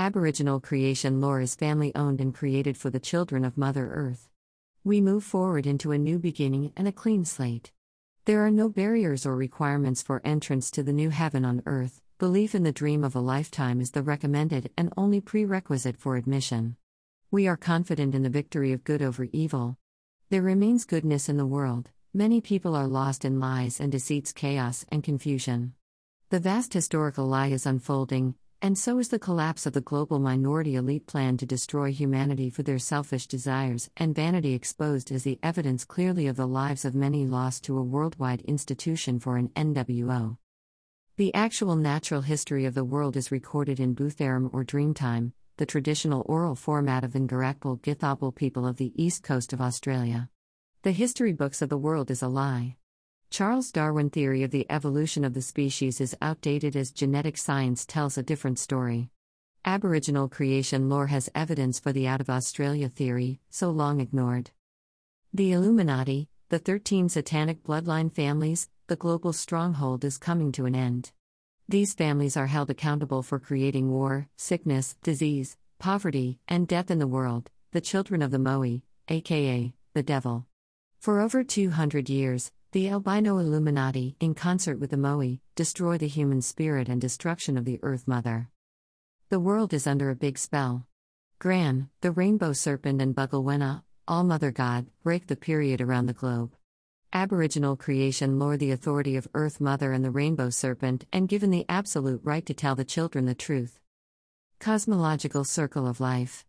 Aboriginal creation lore is family owned and created for the children of Mother Earth. We move forward into a new beginning and a clean slate. There are no barriers or requirements for entrance to the new heaven on earth. Belief in the dream of a lifetime is the recommended and only prerequisite for admission. We are confident in the victory of good over evil. There remains goodness in the world, many people are lost in lies and deceits, chaos, and confusion. The vast historical lie is unfolding, and so is the collapse of the global minority elite plan to destroy humanity for their selfish desires and vanity exposed as the evidence clearly of the lives of many lost to a worldwide institution for an NWO. The actual natural history of the world is recorded in Bootharum or Dreamtime, the traditional oral format of Ngarakbal Githabul people of the east coast of Australia. The history books of the world is a lie. Charles Darwin theory of the evolution of the species is outdated as genetic science tells a different story. Aboriginal creation lore has evidence for the out of Australia theory, so long ignored. The Illuminati, the 13 satanic bloodline families, the global stronghold is coming to an end. These families are held accountable for creating war, sickness, disease, poverty, and death in the world, the children of the Moe, aka the devil. For over 200 years, the albino Illuminati, in concert with the Moe, destroy the human spirit and destruction of the Earth Mother. The world is under a big spell. Gran, the rainbow serpent, and Buggelwena, All Mother God, break the period around the globe. Aboriginal creation lore the authority of Earth Mother and the rainbow serpent, and given the absolute right to tell the children the truth. Cosmological Circle of Life